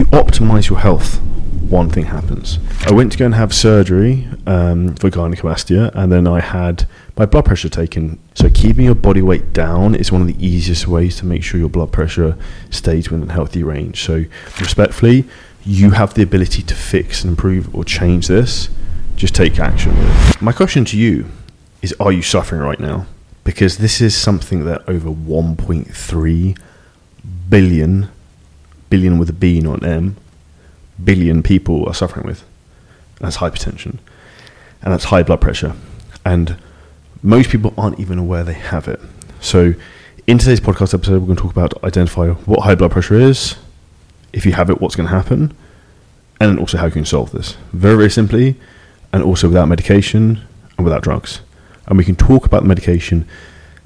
you optimize your health, one thing happens. I went to go and have surgery um, for gynecomastia, and then I had my blood pressure taken. So, keeping your body weight down is one of the easiest ways to make sure your blood pressure stays within a healthy range. So, respectfully, you have the ability to fix and improve or change this. Just take action. My question to you is Are you suffering right now? Because this is something that over 1.3 billion, billion with a B, not an M, billion people are suffering with. That's hypertension. And that's high blood pressure. And most people aren't even aware they have it. So, in today's podcast episode, we're going to talk about identify what high blood pressure is, if you have it, what's going to happen, and also how you can solve this. Very, very simply, and also without medication and without drugs. And we can talk about the medication.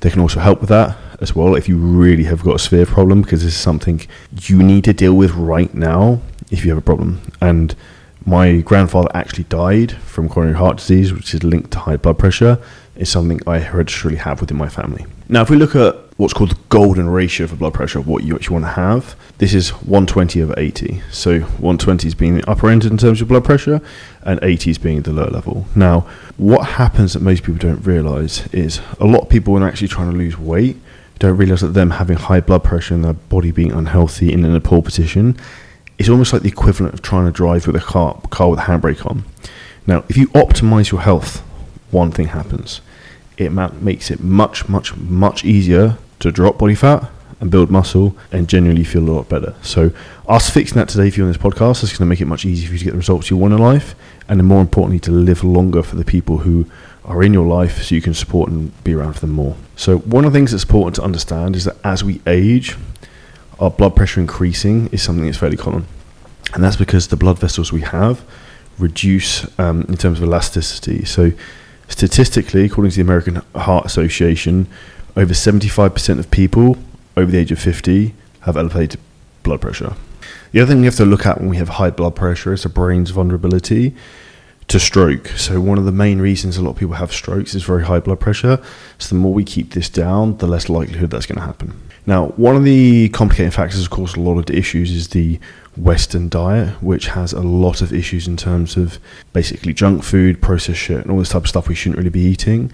They can also help with that as well if you really have got a severe problem, because this is something you need to deal with right now if you have a problem. And my grandfather actually died from coronary heart disease, which is linked to high blood pressure. It's something I hereditary have within my family. Now, if we look at what's called the golden ratio for blood pressure, of what you actually want to have, this is 120 over 80. So 120 is being the upper end in terms of blood pressure, and 80 is being the lower level. Now, what happens that most people don't realize is a lot of people, when they're actually trying to lose weight, don't realize that them having high blood pressure and their body being unhealthy and in a poor position is almost like the equivalent of trying to drive with a car, car with a handbrake on. Now, if you optimize your health, one thing happens. It ma- makes it much, much, much easier to drop body fat and build muscle and genuinely feel a lot better. So, us fixing that today for you on this podcast is going to make it much easier for you to get the results you want in life, and more importantly, to live longer for the people who are in your life so you can support and be around for them more. So, one of the things that's important to understand is that as we age, our blood pressure increasing is something that's fairly common. And that's because the blood vessels we have reduce um, in terms of elasticity. So, statistically, according to the American Heart Association, over 75% of people over the age of 50 have elevated blood pressure. The other thing we have to look at when we have high blood pressure is the brain's vulnerability to stroke. So, one of the main reasons a lot of people have strokes is very high blood pressure. So, the more we keep this down, the less likelihood that's going to happen. Now, one of the complicating factors, of course, a lot of the issues is the Western diet, which has a lot of issues in terms of basically junk food, processed shit, and all this type of stuff we shouldn't really be eating.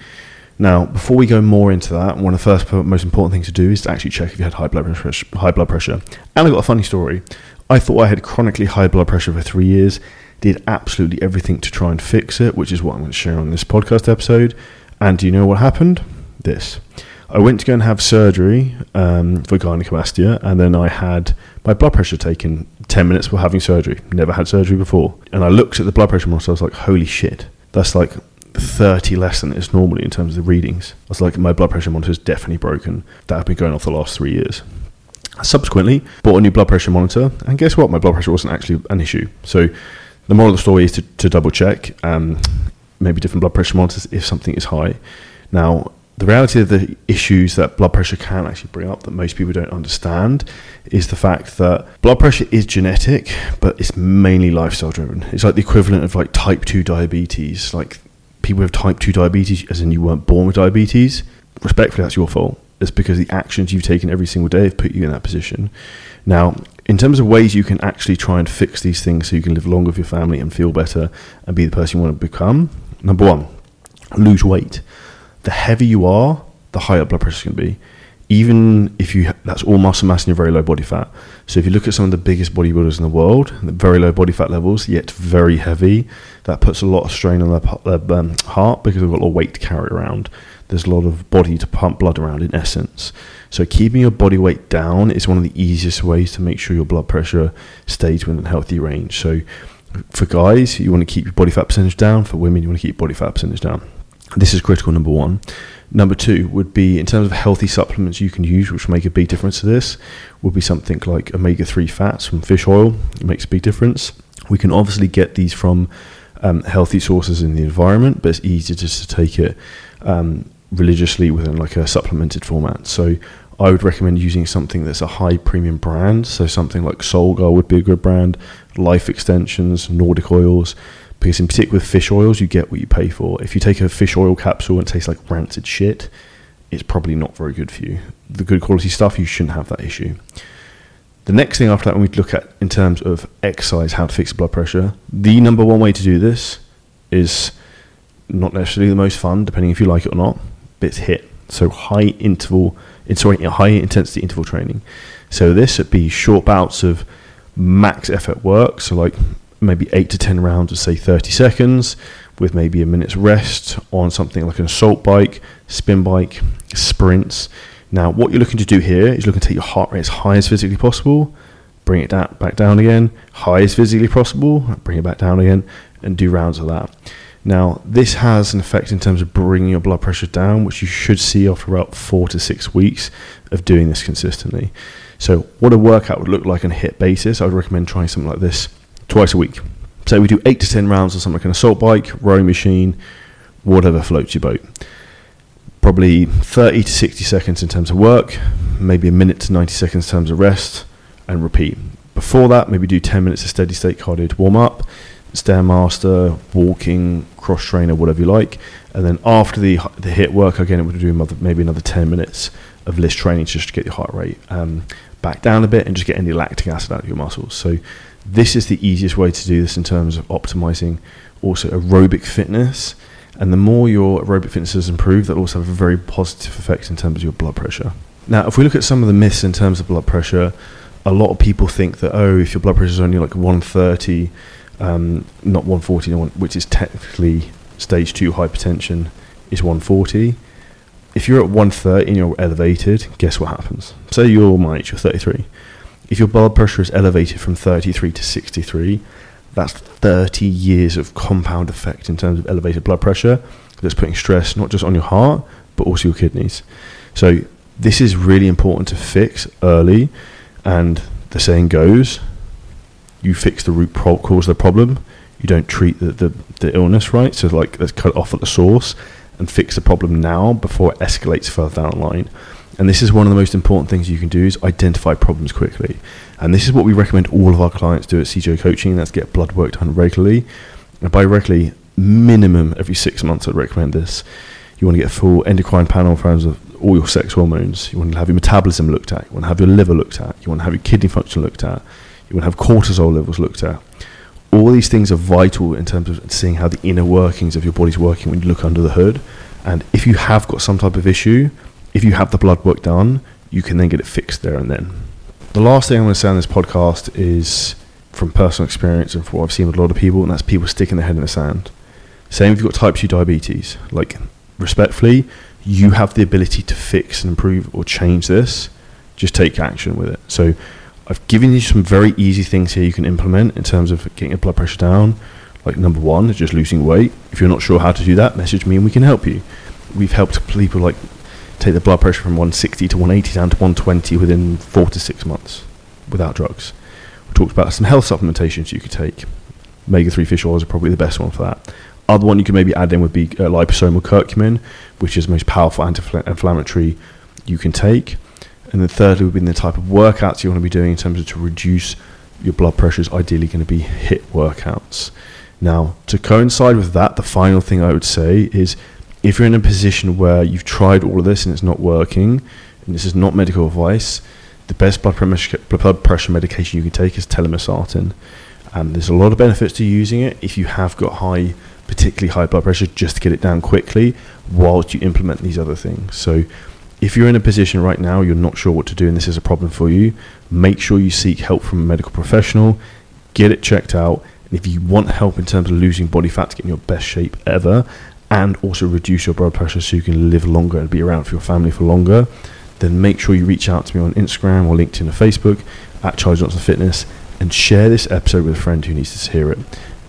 Now, before we go more into that, one of the first most important things to do is to actually check if you had high blood pressure. High blood pressure. And I got a funny story. I thought I had chronically high blood pressure for three years. Did absolutely everything to try and fix it, which is what I'm going to share on this podcast episode. And do you know what happened? This. I went to go and have surgery um, for gynecomastia, and then I had my blood pressure taken 10 minutes before having surgery. Never had surgery before. And I looked at the blood pressure monitor, I was like, holy shit, that's like 30 less than it is normally in terms of the readings. I was like, my blood pressure monitor is definitely broken. That had been going off the last three years. Subsequently, bought a new blood pressure monitor, and guess what? My blood pressure wasn't actually an issue. So, the moral of the story is to, to double check um, maybe different blood pressure monitors if something is high. Now, the reality of the issues that blood pressure can actually bring up that most people don't understand is the fact that blood pressure is genetic, but it's mainly lifestyle driven. It's like the equivalent of like type 2 diabetes. Like people with type 2 diabetes, as in you weren't born with diabetes, respectfully, that's your fault. It's because the actions you've taken every single day have put you in that position. Now, in terms of ways you can actually try and fix these things so you can live longer with your family and feel better and be the person you want to become, number one, lose weight the heavier you are, the higher blood pressure is going to be. Even if you that's all muscle mass and you're very low body fat. So if you look at some of the biggest bodybuilders in the world, very low body fat levels, yet very heavy, that puts a lot of strain on their, their um, heart because they've got a lot of weight to carry around. There's a lot of body to pump blood around in essence. So keeping your body weight down is one of the easiest ways to make sure your blood pressure stays within a healthy range. So for guys, you want to keep your body fat percentage down. For women, you want to keep your body fat percentage down. This is critical number one. Number two would be in terms of healthy supplements you can use, which make a big difference to this, would be something like omega 3 fats from fish oil. It makes a big difference. We can obviously get these from um, healthy sources in the environment, but it's easier just to take it um, religiously within like a supplemented format. So I would recommend using something that's a high premium brand. So something like Solgar would be a good brand, Life Extensions, Nordic Oils because in particular with fish oils, you get what you pay for. If you take a fish oil capsule and it tastes like rancid shit, it's probably not very good for you. The good quality stuff, you shouldn't have that issue. The next thing after that, when we look at in terms of exercise, how to fix blood pressure, the number one way to do this is not necessarily the most fun, depending if you like it or not, but HIIT. So high interval, sorry, high intensity interval training. So this would be short bouts of max effort work, so like maybe eight to ten rounds of say 30 seconds, with maybe a minute's rest on something like an assault bike, spin bike, sprints. Now, what you're looking to do here is looking to take your heart rate as high as physically possible, bring it down, back down again, high as physically possible, bring it back down again, and do rounds of that. Now, this has an effect in terms of bringing your blood pressure down, which you should see after about four to six weeks of doing this consistently. So, what a workout would look like on a HIIT basis, I would recommend trying something like this twice a week. So, we do eight to 10 rounds of something like an assault bike, rowing machine, whatever floats your boat probably 30 to 60 seconds in terms of work, maybe a minute to 90 seconds in terms of rest, and repeat. Before that, maybe do 10 minutes of steady state cardio to warm up, stairmaster, walking, cross trainer, whatever you like, and then after the the HIIT work again, we're do maybe another 10 minutes of LISS training just to get your heart rate um, back down a bit and just get any lactic acid out of your muscles. So this is the easiest way to do this in terms of optimizing also aerobic fitness and the more your aerobic fitness has improved, that'll also have a very positive effect in terms of your blood pressure. Now, if we look at some of the myths in terms of blood pressure, a lot of people think that, oh, if your blood pressure is only like 130, um, not 140, which is technically stage 2 hypertension, is 140. If you're at 130 and you're elevated, guess what happens? Say you're my age, you're 33. If your blood pressure is elevated from 33 to 63, that's 30 years of compound effect in terms of elevated blood pressure that's putting stress not just on your heart but also your kidneys. So this is really important to fix early and the saying goes you fix the root pro- cause of the problem you don't treat the, the, the illness right so like let's cut off at the source and fix the problem now before it escalates further down the line and this is one of the most important things you can do is identify problems quickly and this is what we recommend all of our clients do at CJ Coaching. That's get blood work done regularly. And by regularly, minimum every six months, I'd recommend this. You want to get a full endocrine panel in terms of all your sex hormones. You want to have your metabolism looked at. You want to have your liver looked at. You want to have your kidney function looked at. You to have cortisol levels looked at. All these things are vital in terms of seeing how the inner workings of your body's working when you look under the hood. And if you have got some type of issue, if you have the blood work done, you can then get it fixed there and then. The last thing I'm going to say on this podcast is from personal experience and from what I've seen with a lot of people, and that's people sticking their head in the sand. Same if you've got type 2 diabetes. Like, respectfully, you have the ability to fix and improve or change this. Just take action with it. So, I've given you some very easy things here you can implement in terms of getting your blood pressure down. Like, number one is just losing weight. If you're not sure how to do that, message me and we can help you. We've helped people like take their blood pressure from 160 to 180 down to 120 within four to six months without drugs. We talked about some health supplementations you could take. Omega 3 fish oils are probably the best one for that. Other one you could maybe add in would be uh, liposomal curcumin, which is the most powerful anti-inflammatory you can take. And then thirdly would be the type of workouts you want to be doing in terms of to reduce your blood pressure is ideally going to be HIIT workouts. Now, to coincide with that, the final thing I would say is if you're in a position where you've tried all of this and it's not working, and this is not medical advice, the best blood pressure, medication you can take is telmisartan. And there's a lot of benefits to using it if you have got high, particularly high blood pressure, just to get it down quickly whilst you implement these other things. So if you're in a position right now, you're not sure what to do, and this is a problem for you, make sure you seek help from a medical professional, get it checked out. And if you want help in terms of losing body fat to get in your best shape ever, and also reduce your blood pressure so you can live longer and be around for your family for longer, then make sure you reach out to me on Instagram or LinkedIn or Facebook at Charlie Johnson Fitness and share this episode with a friend who needs to hear it.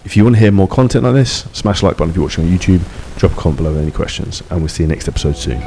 If you want to hear more content like this, smash the like button if you're watching on YouTube, drop a comment below with any questions, and we'll see you next episode soon.